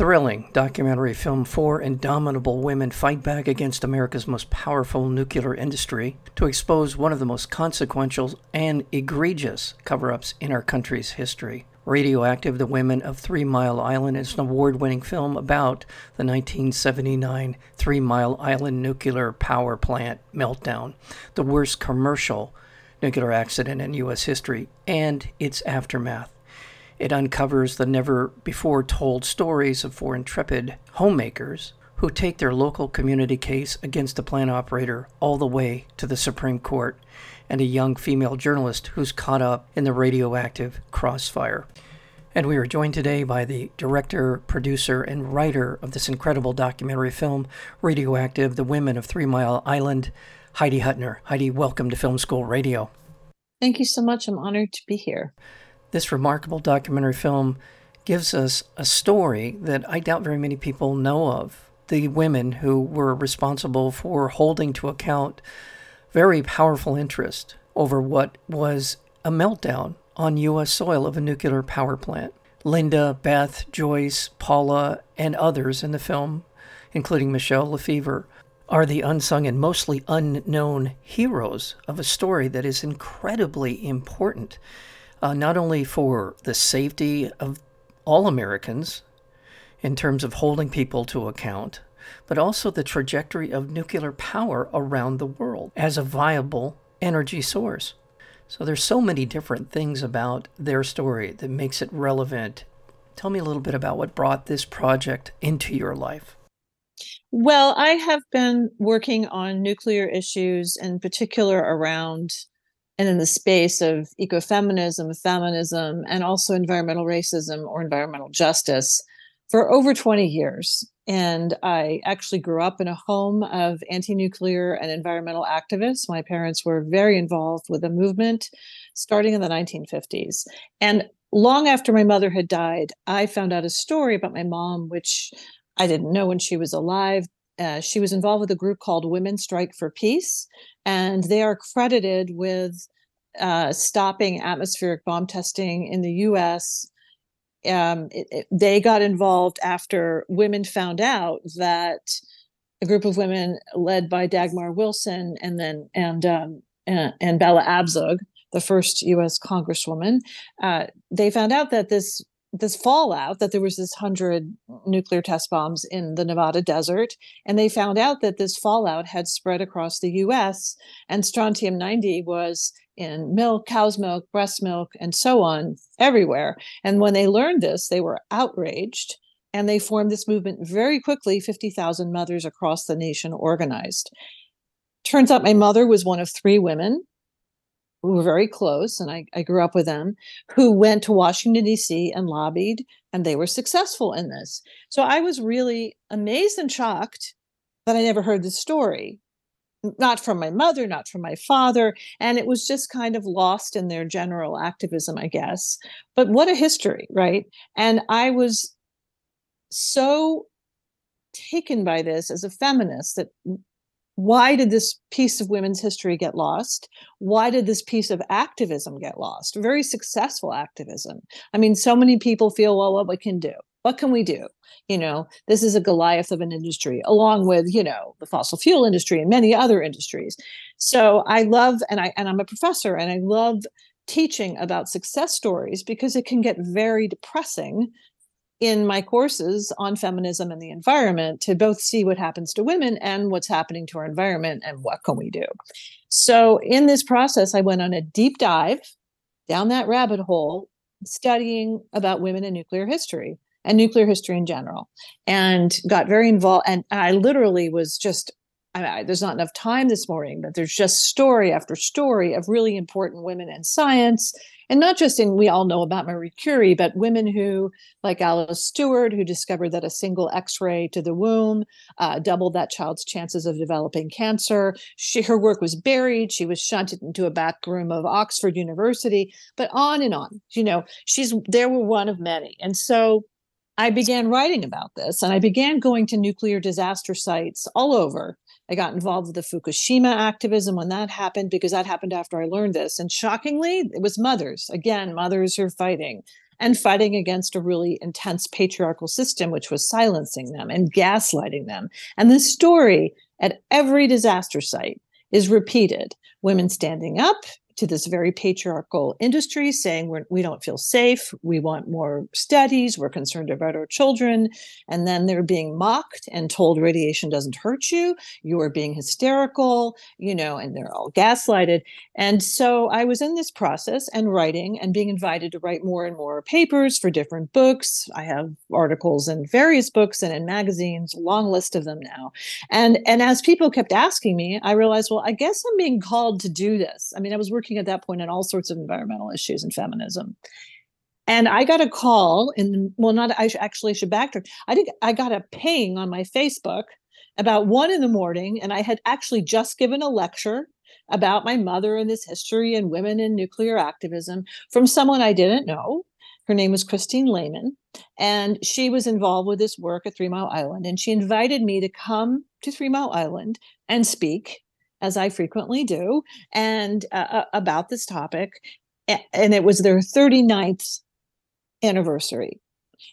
thrilling documentary film, four indomitable women fight back against America's most powerful nuclear industry to expose one of the most consequential and egregious cover ups in our country's history. Radioactive The Women of Three Mile Island is an award winning film about the 1979 Three Mile Island nuclear power plant meltdown, the worst commercial nuclear accident in U.S. history, and its aftermath. It uncovers the never before told stories of four intrepid homemakers who take their local community case against the plant operator all the way to the Supreme Court, and a young female journalist who's caught up in the radioactive crossfire. And we are joined today by the director, producer, and writer of this incredible documentary film, Radioactive The Women of Three Mile Island, Heidi Hutner. Heidi, welcome to Film School Radio. Thank you so much. I'm honored to be here. This remarkable documentary film gives us a story that I doubt very many people know of. The women who were responsible for holding to account very powerful interest over what was a meltdown on U.S. soil of a nuclear power plant. Linda, Beth, Joyce, Paula, and others in the film, including Michelle Lefevre, are the unsung and mostly unknown heroes of a story that is incredibly important uh, not only for the safety of all Americans in terms of holding people to account, but also the trajectory of nuclear power around the world as a viable energy source. So there's so many different things about their story that makes it relevant. Tell me a little bit about what brought this project into your life. Well, I have been working on nuclear issues, in particular around and in the space of ecofeminism, feminism, and also environmental racism or environmental justice for over 20 years. And I actually grew up in a home of anti nuclear and environmental activists. My parents were very involved with the movement starting in the 1950s. And long after my mother had died, I found out a story about my mom, which I didn't know when she was alive. Uh, she was involved with a group called Women Strike for Peace, and they are credited with uh, stopping atmospheric bomb testing in the U.S. Um, it, it, they got involved after women found out that a group of women led by Dagmar Wilson and then and um, and, and Bella Abzug, the first U.S. Congresswoman, uh, they found out that this this fallout that there was this hundred nuclear test bombs in the Nevada desert, and they found out that this fallout had spread across the U.S. and strontium ninety was in milk, cow's milk, breast milk, and so on, everywhere. And when they learned this, they were outraged, and they formed this movement very quickly. Fifty thousand mothers across the nation organized. Turns out my mother was one of three women who were very close, and I, I grew up with them, who went to Washington, D.C. and lobbied, and they were successful in this. So I was really amazed and shocked that I never heard the story. Not from my mother, not from my father. And it was just kind of lost in their general activism, I guess. But what a history, right? And I was so taken by this as a feminist that why did this piece of women's history get lost? Why did this piece of activism get lost? Very successful activism. I mean, so many people feel, well, what we can do? What can we do? You know, this is a Goliath of an industry, along with, you know, the fossil fuel industry and many other industries. So I love, and I and I'm a professor, and I love teaching about success stories because it can get very depressing in my courses on feminism and the environment to both see what happens to women and what's happening to our environment and what can we do. So in this process, I went on a deep dive down that rabbit hole studying about women in nuclear history and nuclear history in general and got very involved and i literally was just I there's not enough time this morning but there's just story after story of really important women in science and not just in we all know about marie curie but women who like alice stewart who discovered that a single x-ray to the womb uh, doubled that child's chances of developing cancer. She, her work was buried. She was shunted into a back room of oxford university but on and on. You know she's there were one of many. And so I began writing about this and I began going to nuclear disaster sites all over I got involved with the Fukushima activism when that happened because that happened after I learned this. And shockingly, it was mothers. Again, mothers who are fighting and fighting against a really intense patriarchal system, which was silencing them and gaslighting them. And this story at every disaster site is repeated women standing up to this very patriarchal industry saying we're, we don't feel safe we want more studies we're concerned about our children. And then they're being mocked and told radiation doesn't hurt you you are being hysterical you know and they're all gaslighted. And so i was in this process and writing and being invited to write more and more papers for different books. I have articles in various books and in magazines long list of them now. And and as people kept asking me i realized well i guess i'm being called to do this. I mean i was working at that point on all sorts of environmental issues and feminism. And I got a call in, well, not, I actually should backtrack. I think I got a ping on my Facebook about one in the morning, and I had actually just given a lecture about my mother and this history and women in nuclear activism from someone I didn't know. Her name was Christine Lehman, and she was involved with this work at Three Mile Island. And she invited me to come to Three Mile Island and speak as I frequently do, and uh, uh about this topic. And it was their 39th anniversary.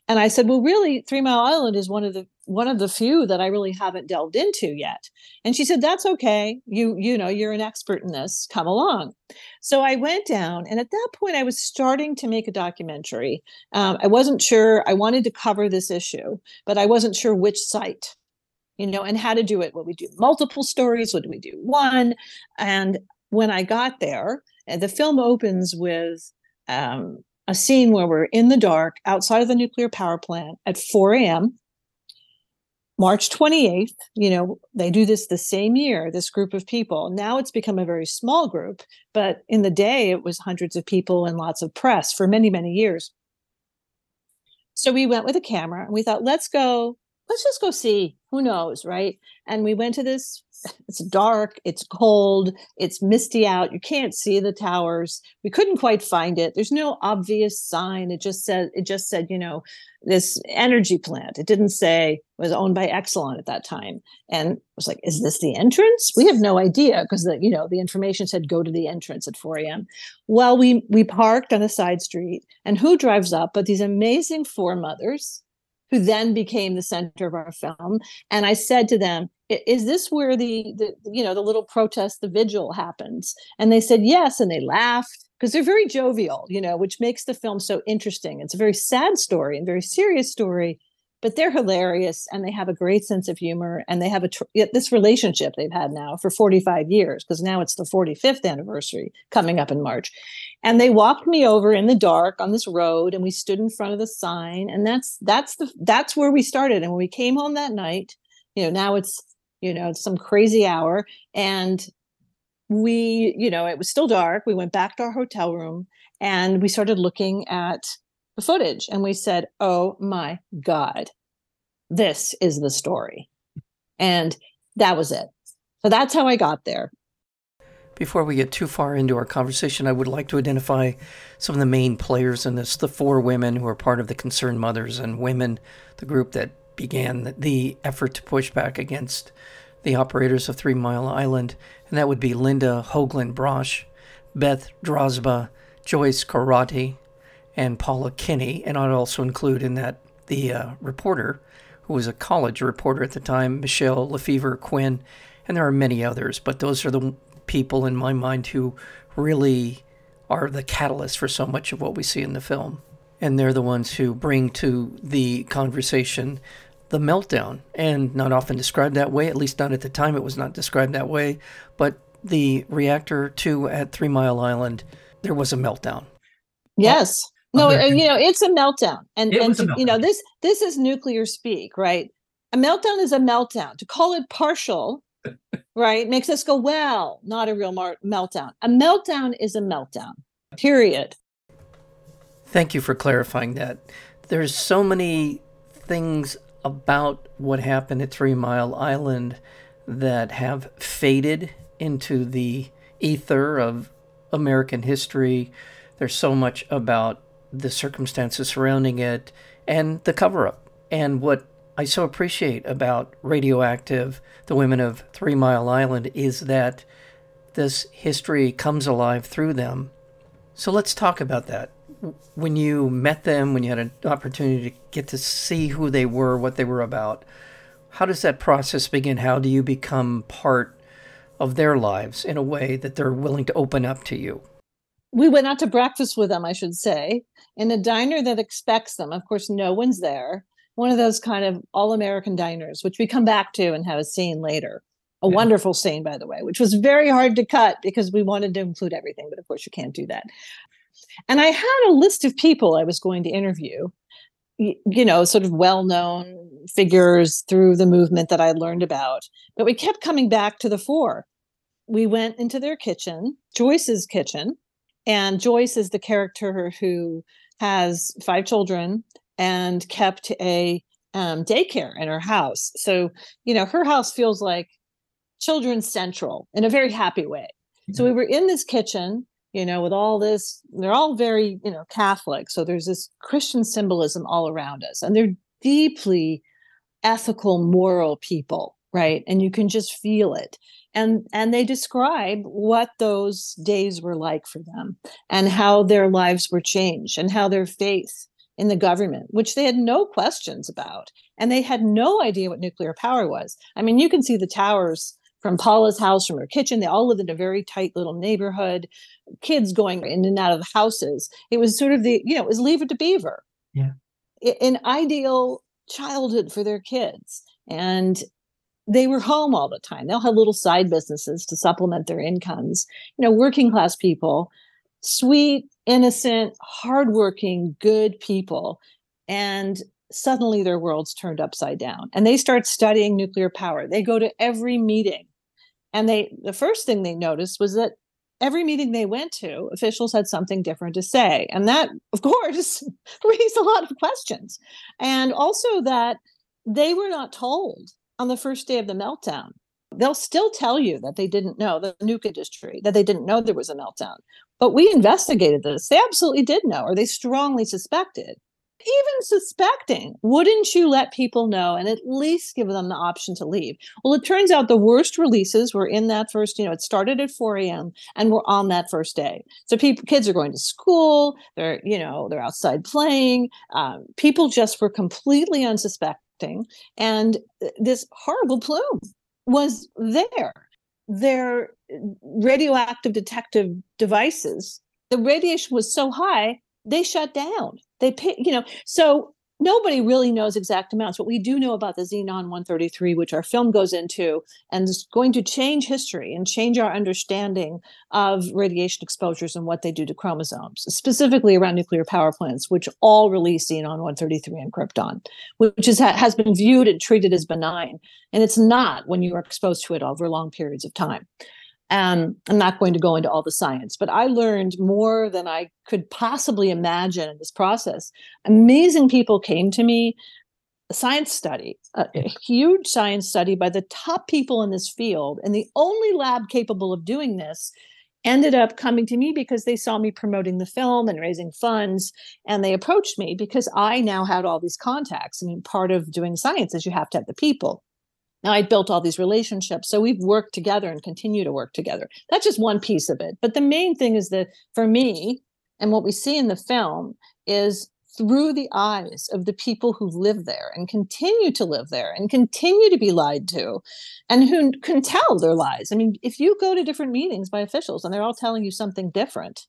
And I said, well, really, Three Mile Island is one of the one of the few that I really haven't delved into yet. And she said, that's okay. You, you know, you're an expert in this. Come along. So I went down, and at that point, I was starting to make a documentary. Um, I wasn't sure I wanted to cover this issue, but I wasn't sure which site you know, and how to do it. Would we do multiple stories? What do we do one? And when I got there, the film opens with um, a scene where we're in the dark outside of the nuclear power plant at 4 a.m. March 28th, you know, they do this the same year, this group of people. Now it's become a very small group, but in the day it was hundreds of people and lots of press for many, many years. So we went with a camera and we thought, let's go let's just go see who knows right? And we went to this it's dark it's cold it's misty out you can't see the towers. We couldn't quite find it. There's no obvious sign. It just said it just said you know this energy plant. It didn't say it was owned by exelon at that time. And it was like is this the entrance? We have no idea because the you know the information said go to the entrance at 4 a.m well we we parked on a side street and who drives up but these amazing four mothers who then became the center of our film. And I said to them, is this where the, the you know the little protest the vigil happens and they said yes and they laughed because they're very jovial you know which makes the film so interesting it's a very sad story and very serious story but they're hilarious and they have a great sense of humor and they have a tr- this relationship they've had now for 45 years because now it's the 45th anniversary coming up in March and they walked me over in the dark on this road and we stood in front of the sign and that's that's the that's where we started and when we came home that night you know now it's you know some crazy hour and we you know it was still dark we went back to our hotel room and we started looking at the footage and we said, oh my God, this is the story. And that was it. So that's how I got there. Before we get too far into our conversation, I would like to identify some of the main players in this the four women who are part of the Concerned Mothers and Women, the group that began the effort to push back against the operators of Three Mile Island. And that would be Linda Hoagland Braasch, Beth Dasbach, Joyce Corradi, and Paula Kinney, and I'd also include in that the uh, reporter, who was a college reporter at the time, Michelle Lefevre Quinn, and there are many others, but those are the people in my mind who really are the catalyst for so much of what we see in the film. And they're the ones who bring to the conversation the meltdown, and not often described that way, at least not at the time it was not described that way, but the reactor 2 at Three Mile Island, there was a meltdown. Yes no you know it's a meltdown and and to, meltdown. you know this this is nuclear speak right a meltdown is a meltdown to call it partial right makes us go well not a real mar- meltdown a meltdown is a meltdown period Thank you for clarifying that. There's so many things about what happened at Three Mile Island that have faded into the ether of American history. There's so much about the circumstances surrounding it and the cover up. And what I so appreciate about Radioactive, the women of Three Mile Island, is that this history comes alive through them. So let's talk about that. When you met them, when you had an opportunity to get to see who they were, what they were about, how does that process begin? How do you become part of their lives in a way that they're willing to open up to you? We went out to breakfast with them, I should say, in a diner that expects them. Of course, no one's there. One of those kind of all American diners, which we come back to and have a scene later. A yeah. wonderful scene, by the way, which was very hard to cut because we wanted to include everything, but of course, you can't do that. And I had a list of people I was going to interview you know, sort of well known figures through the movement that I learned about. But we kept coming back to the four. We went into their kitchen, Joyce's kitchen, and Joyce is the character who has five children and kept a um, daycare in her house. So, you know, her house feels like children's central in a very happy way. So we were in this kitchen you know, with all this, they're all very, you know, Catholic. So there's this Christian symbolism all around us, and they're deeply ethical, moral people, right? And you can just feel it. And and they describe what those days were like for them and how their lives were changed and how their faith in the government, which they had no questions about. And they had no idea what nuclear power was. I mean, you can see the towers from Paula's house, from her kitchen. They all lived in a very tight little neighborhood, kids going in and out of the houses. It was sort of the, you know, it was leave it to beaver. Yeah. An ideal childhood for their kids. And they were home all the time. They'll have little side businesses to supplement their incomes. You know, working class people, sweet, innocent, hardworking, good people. And suddenly their world's turned upside down and they start studying nuclear power they go to every meeting and they the first thing they noticed was that every meeting they went to officials had something different to say and that of course raised a lot of questions and also that they were not told on the first day of the meltdown they'll still tell you that they didn't know the nuke industry that they didn't know there was a meltdown but we investigated this they absolutely did know or they strongly suspected even suspecting, wouldn't you let people know and at least give them the option to leave? Well, it turns out the worst releases were in that first, you know, it started at 4 a.m. and we're on that first day. So people, kids are going to school, they're, you know, they're outside playing. Um, people just were completely unsuspecting. And uh, this horrible plume was there. Their radioactive detective devices, the radiation was so high, they shut down they you know, so nobody really knows exact amounts. What we do know about the xenon 133, which our film goes into, and is going to change history and change our understanding of radiation exposures and what they do to chromosomes, specifically around nuclear power plants, which all release xenon 133 and krypton, which is, has been viewed and treated as benign. And it's not when you are exposed to it over long periods of time. Um, I'm not going to go into all the science, but I learned more than I could possibly imagine in this process. Amazing people came to me, a science study, a, a huge science study by the top people in this field, and the only lab capable of doing this ended up coming to me because they saw me promoting the film and raising funds and they approached me because i now had all these contacts. I mean part of doing science is you have to have the people now I built all these relationships. So we've worked together and continue to work together. That's just one piece of it. But the main thing is that for me, and what we see in the film is through the eyes of the people who live there and continue to live there and continue to be lied to and who can tell their lies. I mean, if you go to different meetings by officials and they're all telling you something different,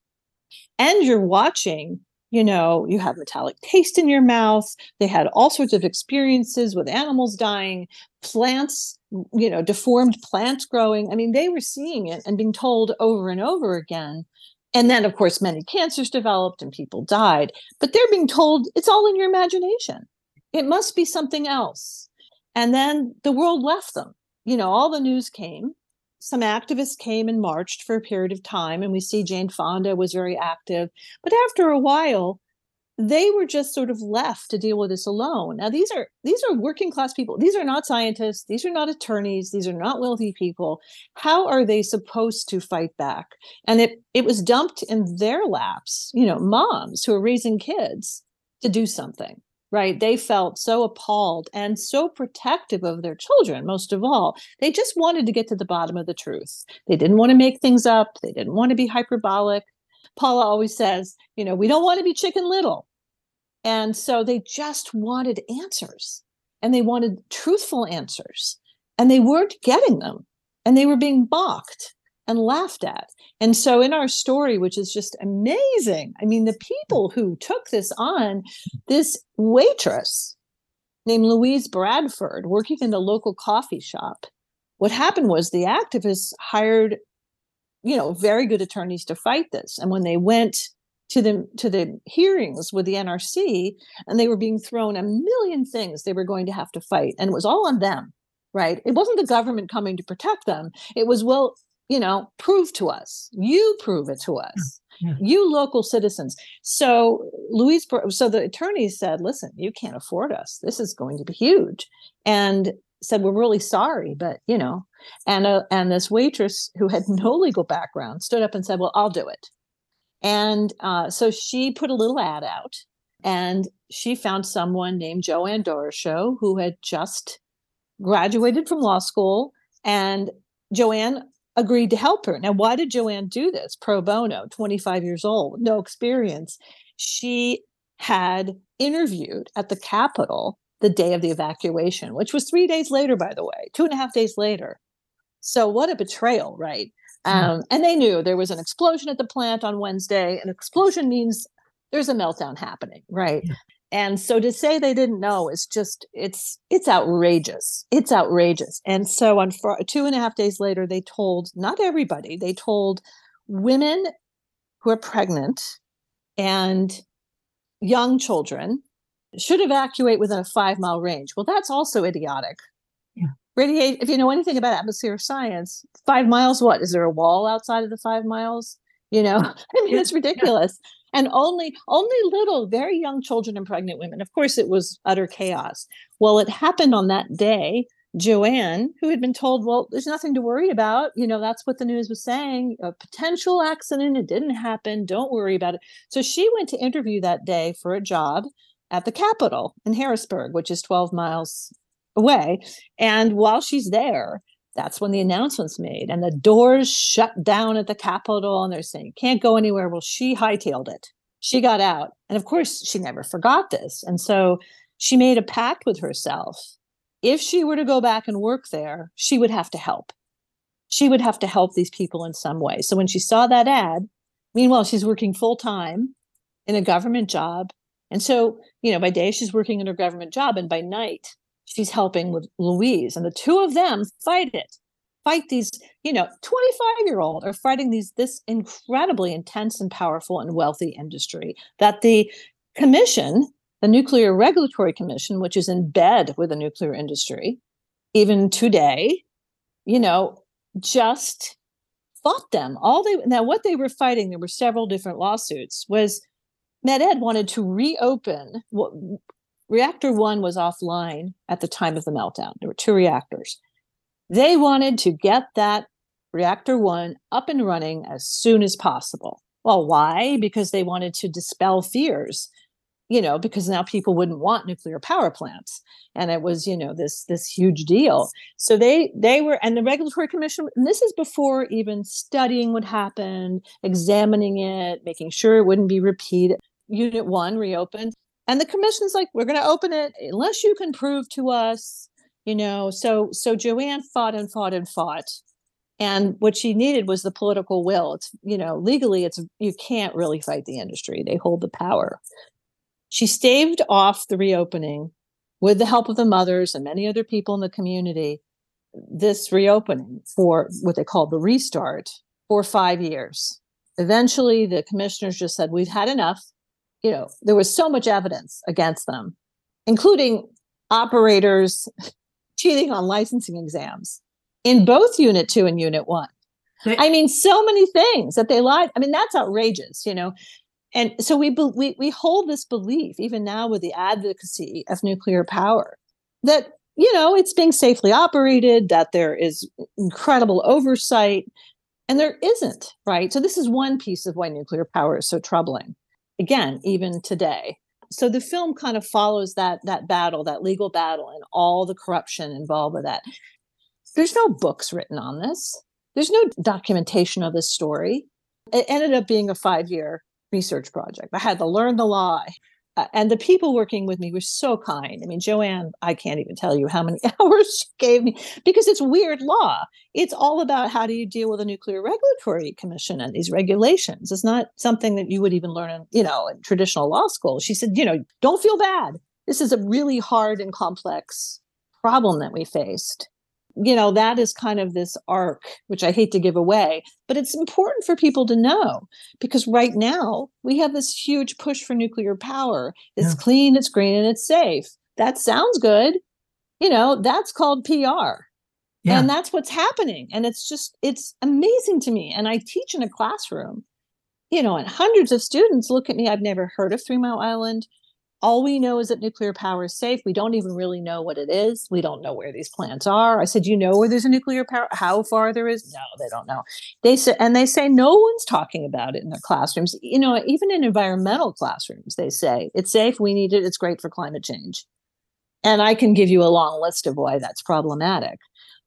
and you're watching you know, you have metallic taste in your mouth. They had all sorts of experiences with animals dying, plants, you know, deformed plants growing. I mean, they were seeing it and being told over and over again. And then, of course, many cancers developed and people died, but they're being told it's all in your imagination. It must be something else. And then the world left them. You know, all the news came some activists came and marched for a period of time, and we see Jane Fonda was very active. But after a while, they were just sort of left to deal with this alone. Now these are these are working class people. These are not scientists. These are not attorneys. These are not wealthy people. How are they supposed to fight back? And it it was dumped in their laps you know moms who are raising kids to do something right? They felt so appalled and so protective of their children most of all. They just wanted to get to the bottom of the truth. They didn't want to make things up. They didn't want to be hyperbolic. Paula always says you know we don't want to be chicken little. And so they just wanted answers and they wanted truthful answers and they weren't getting them and they were being balked and laughed at. And so in our story, which is just amazing, I mean, the people who took this on, this waitress named Louise Bradford, working in the local coffee shop, what happened was the activists hired, you know, very good attorneys to fight this. And when they went to the to the hearings with the NRC and they were being thrown a million things they were going to have to fight and it was all on them right it wasn't the government coming to protect them it was well you know prove to us. You prove it to us. yeah. you local citizens. So louise so the attorney said listen you can't afford us. This is going to be huge. And said we're really sorry but you know and uh, and this waitress who had no legal background stood up and said well i'll do it. And uh, so she put a little ad out and she found someone named Joanne Doroshow who had just graduated from law school. And Joanne agreed to help her. Now, why did Joanne do this? Pro bono, 25 years old, no experience. She had interviewed at the Capitol the day of the evacuation, which was three days later, by the way, two and a half days later. So, what a betrayal, right? Um, and they knew there was an explosion at the plant on Wednesday. An explosion means there's a meltdown happening, right? Yeah. And so to say they didn't know is just it's it's outrageous. It's outrageous. And so on fr- two and a half days later, they told not everybody. They told women who are pregnant and young children should evacuate within a five mile range. Well, that's also idiotic radiation if you know anything about atmospheric science five miles what is there a wall outside of the five miles you know? I mean it's ridiculous. Yeah. and only only little very young children and pregnant women. Of course it was utter chaos. Well it happened on that day joanne who had been told well there's nothing to worry about. You know that's what the news was saying a potential accident it didn't happen don't worry about it. So she went to interview that day for a job at the capitol in harrisburg which is 12 miles away. And while she's there, that's when the announcement's made and the doors shut down at the Capitol and they're saying, can't go anywhere. Well, she hightailed it. She got out. And of course, she never forgot this. And so she made a pact with herself. If she were to go back and work there, she would have to help. She would have to help these people in some way. So when she saw that ad, meanwhile, she's working full time in a government job. And so, you know, by day she's working in her government job, and by night she's helping with Louise, and the two of them fight it. Fight these, you know, 25 year old are fighting these this incredibly intense and powerful and wealthy industry that the commission, the Nuclear Regulatory Commission, which is in bed with the nuclear industry, even today, you know, just fought them. All they now what they were fighting, there were several different lawsuits, was Met-Ed wanted to reopen what reactor one was offline at the time of the meltdown. There were two reactors. They wanted to get that reactor one up and running as soon as possible. Well, why? Because they wanted to dispel fears, you know, because now people wouldn't want nuclear power plants. And it was, you know, this this huge deal. So they they were and the regulatory commission, and this is before even studying what happened, examining it, making sure it wouldn't be repeated. Unit one reopened and the commission's like we're going to open it unless you can prove to us you know. So so joanne fought and fought and fought. And what she needed was the political will. It's you know legally it's you can't really fight the industry. They hold the power. She staved off the reopening with the help of the mothers and many other people in the community. This reopening for what they called the restart for five years. Eventually the commissioners just said we've had enough you know, there was so much evidence against them, including operators cheating on licensing exams in both Unit 2 and Unit 1. I mean, so many things that they lied. I mean, that's outrageous, you know. And so we, we, we hold this belief, even now with the advocacy of nuclear power, that, you know, it's being safely operated, that there is incredible oversight, and there isn't, right? So this is one piece of why nuclear power is so troubling. Again, even today. So the film kind of follows that that battle, that legal battle, and all the corruption involved with that. There's no books written on this. There's no documentation of this story. It ended up being a five year research project. I had to learn the law. Uh, and the people working with me were so kind. I mean, Joanne, I can't even tell you how many hours she gave me because it's weird law. It's all about how do you deal with a nuclear regulatory commission and these regulations. It's not something that you would even learn in, you know, in traditional law school. She said, you know, don't feel bad. This is a really hard and complex problem that we faced you know that is kind of this arc which i hate to give away but it's important for people to know because right now we have this huge push for nuclear power. It's yeah. clean it's green and it's safe. That sounds good. You know that's called pr yeah. and that's what's happening. And it's just it's amazing to me. And i teach in a classroom. You know and hundreds of students look at me. I've never heard of three mile island all we know is that nuclear power is safe. We don't even really know what it is. We don't know where these plants are. I said, you know where there's a nuclear power, how far there is? No, they don't know. They say, and they say no one's talking about it in their classrooms. You know, even in environmental classrooms, they say it's safe. We need it. It's great for climate change. And I can give you a long list of why that's problematic.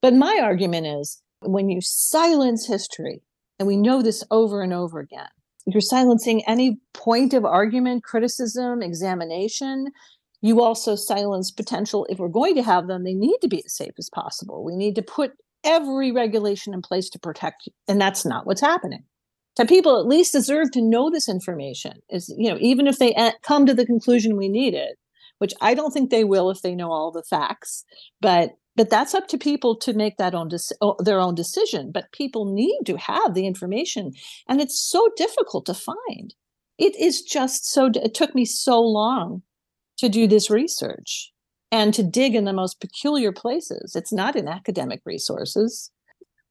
But my argument is when you silence history, and we know this over and over again, you're silencing any point of argument, criticism, examination. You also silence potential, if we're going to have them, they need to be as safe as possible. We need to put every regulation in place to protect you. And that's not what's happening. So people at least deserve to know this information is, you know, even if they eh, come to the conclusion we need it, which I don't think they will if they know all the facts, but but that's up to people to make that own their own decision but people need to have the information and it's so difficult to find. It is just so it took me so long to do this research and to dig in the most peculiar places. It's not in academic resources.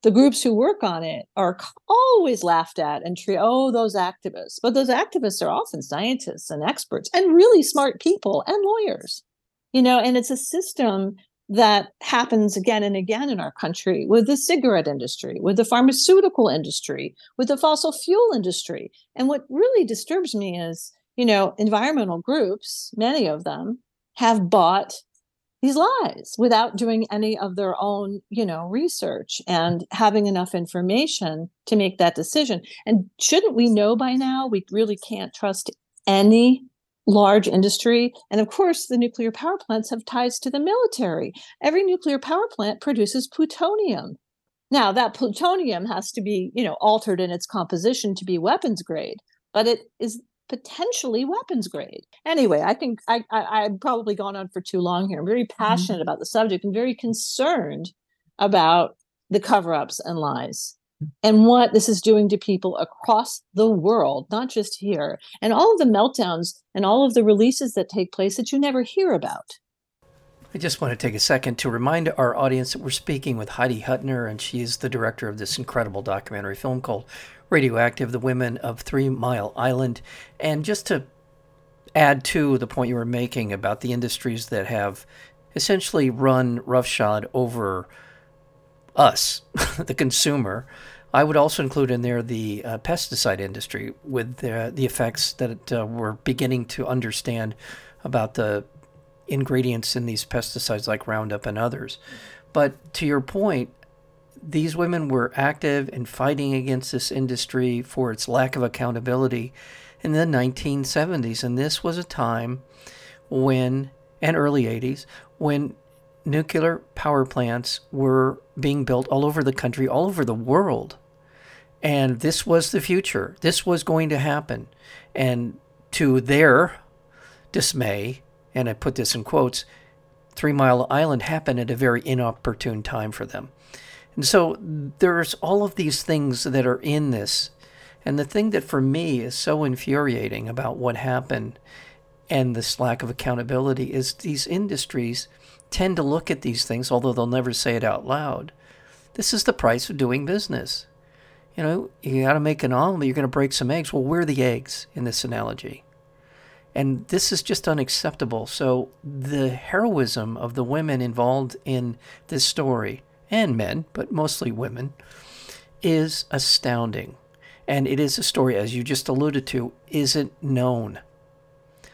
The groups who work on it are always laughed at and treat oh those activists. But those activists are often scientists and experts and really smart people and lawyers you know and it's a system that happens again and again in our country with the cigarette industry, with the pharmaceutical industry, with the fossil fuel industry. And what really disturbs me is, you know, environmental groups, many of them have bought these lies without doing any of their own, you know, research and having enough information to make that decision. And shouldn't we know by now we really can't trust any large industry. And of course, the nuclear power plants have ties to the military. Every nuclear power plant produces plutonium. Now, that plutonium has to be, you know, altered in its composition to be weapons grade, but it is potentially weapons grade. Anyway, I think I, I have probably gone on for too long here. I'm very mm-hmm. passionate mm-hmm. about the subject and very concerned about the cover-ups and lies and what this is doing to people across the world, not just here, and all of the meltdowns and all of the releases that take place that you never hear about. I just want to take a second to remind our audience that we're speaking with Heidi Hutner, and she is the director of this incredible documentary film called Radioactive The Women of Three Mile Island. And just to add to the point you were making about the industries that have essentially run roughshod over us, the consumer, I would also include in there the uh, pesticide industry with the, the effects that uh, we're beginning to understand about the ingredients in these pesticides like Roundup and others. But to your point, these women were active in fighting against this industry for its lack of accountability in the 1970s. And this was a time when, and early 80s, when nuclear power plants were being built all over the country, all over the world. And this was the future. This was going to happen. And to their dismay, and I put this in quotes, Three Mile Island happened at a very inopportune time for them. And so there's all of these things that are in this. And the thing that for me is so infuriating about what happened and this lack of accountability is these industries tend to look at these things, although they'll never say it out loud. This is the price of doing business. You know, you got to make an omelet, you're going to break some eggs. Well, where are the eggs in this analogy? And this is just unacceptable. So, the heroism of the women involved in this story, and men, but mostly women, is astounding. And it is a story, as you just alluded to, isn't known.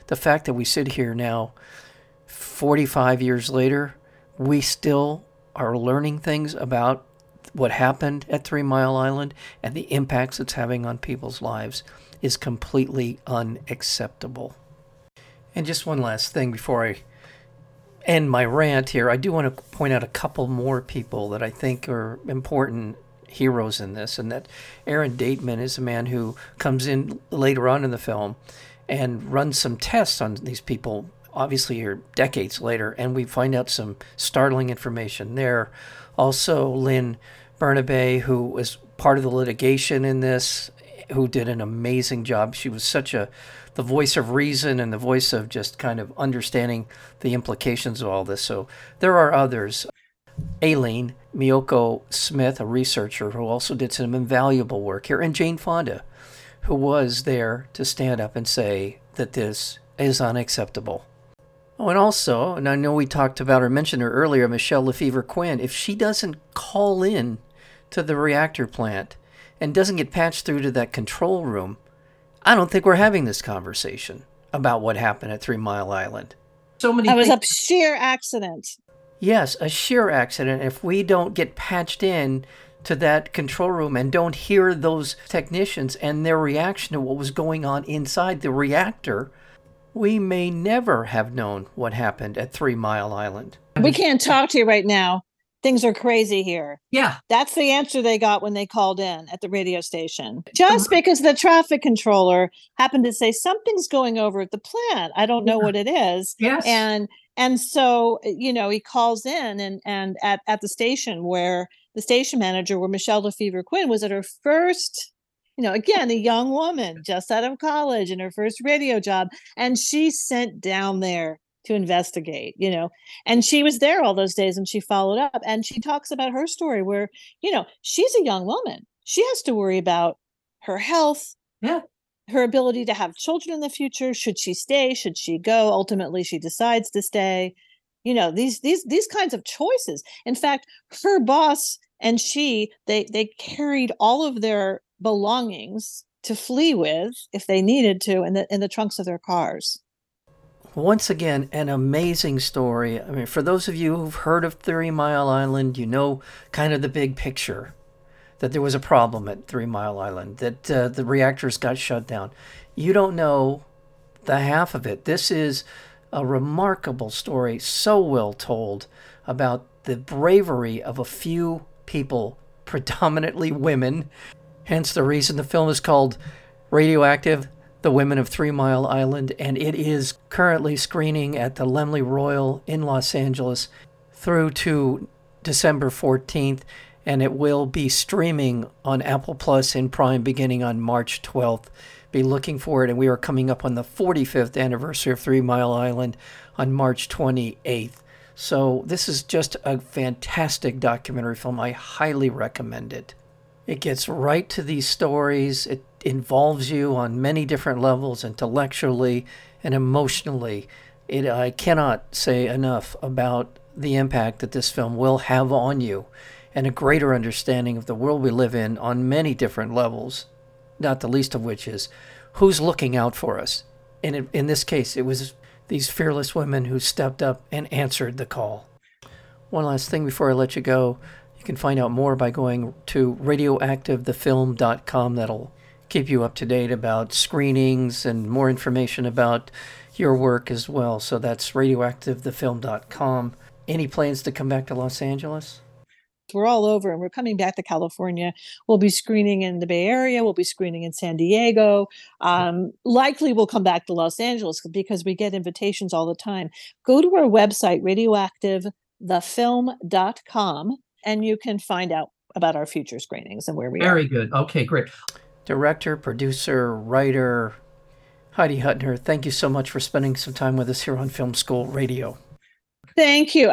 The fact that we sit here now, 45 years later, we still are learning things about what happened at Three Mile Island and the impacts it's having on people's lives is completely unacceptable. And just one last thing before I end my rant here, I do want to point out a couple more people that I think are important heroes in this, and that Aaron Dateman is a man who comes in later on in the film and run some tests on these people, obviously here decades later, and we find out some startling information there. Also, Lynn Bernabei, who was part of the litigation in this, who did an amazing job. She was such a the voice of reason and the voice of just kind of understanding the implications of all this. So there are others. Aileen Mioko Smith, a researcher who also did some invaluable work here, and Jane Fonda, who was there to stand up and say that this is unacceptable. Oh, and also, and I know we talked about or mentioned her earlier, Michelle Lefevre Quinn, if she doesn't call in to the reactor plant and doesn't get patched through to that control room, I don't think we're having this conversation about what happened at Three Mile Island. So many. That was a sheer accident. Yes, a sheer accident. If we don't get patched in to that control room and don't hear those technicians and their reaction to what was going on inside the reactor, we may never have known what happened at Three Mile Island. We can't talk to you right now things are crazy here. Yeah. That's the answer they got when they called in at the radio station. Just because the traffic controller happened to say something's going over at the plant. I don't know yeah. what it is. Yes. And and so you know he calls in and and at at the station where the station manager where Michelle Lefevre Quinn was at her first you know, again, a young woman just out of college and her first radio job. And she sent down there to investigate, you know. And she was there all those days and she followed up and she talks about her story where, you know, she's a young woman. She has to worry about her health. Yeah. Her ability to have children in the future. Should she stay? Should she go? Ultimately, she decides to stay. You know, these these these kinds of choices. In fact, her boss and she they they carried all of their belongings to flee with if they needed to in the in the trunks of their cars once again, an amazing story. I mean, for those of you who've heard of Three Mile Island, you know kind of the big picture that there was a problem at Three Mile Island, that uh, the reactors got shut down. You don't know the half of it. This is a remarkable story, so well told about the bravery of a few people, predominantly women. Hence the reason the film is called Radioactive the Women of Three Mile Island, and it is currently screening at the Laemmle Royal in Los Angeles through to December 14th, and it will be streaming on Apple Plus and Prime beginning on March 12th. Be looking for it, and we are coming up on the 45th anniversary of Three Mile Island on March 28th. So, this is just a fantastic documentary film. I highly recommend it. It gets right to these stories. It involves you on many different levels, intellectually and emotionally. It, I cannot say enough about the impact that this film will have on you and a greater understanding of the world we live in on many different levels, not the least of which is who's looking out for us. And in this case, it was these fearless women who stepped up and answered the call. One last thing before I let you go. You can find out more by going to radioactivethefilm.com. That'll keep you up to date about screenings and more information about your work as well. So that's radioactivethefilm.com. Any plans to come back to Los Angeles? We're all over and we're coming back to California. We'll be screening in the Bay Area. We'll be screening in San Diego. Um, likely we'll come back to Los Angeles because we get invitations all the time. Go to our website, radioactivethefilm.com, and you can find out about our future screenings and where we Very are. Very good. Okay, great director, producer, writer, Heidi Hutner, thank you so much for spending some time with us here on Film School Radio. Thank you.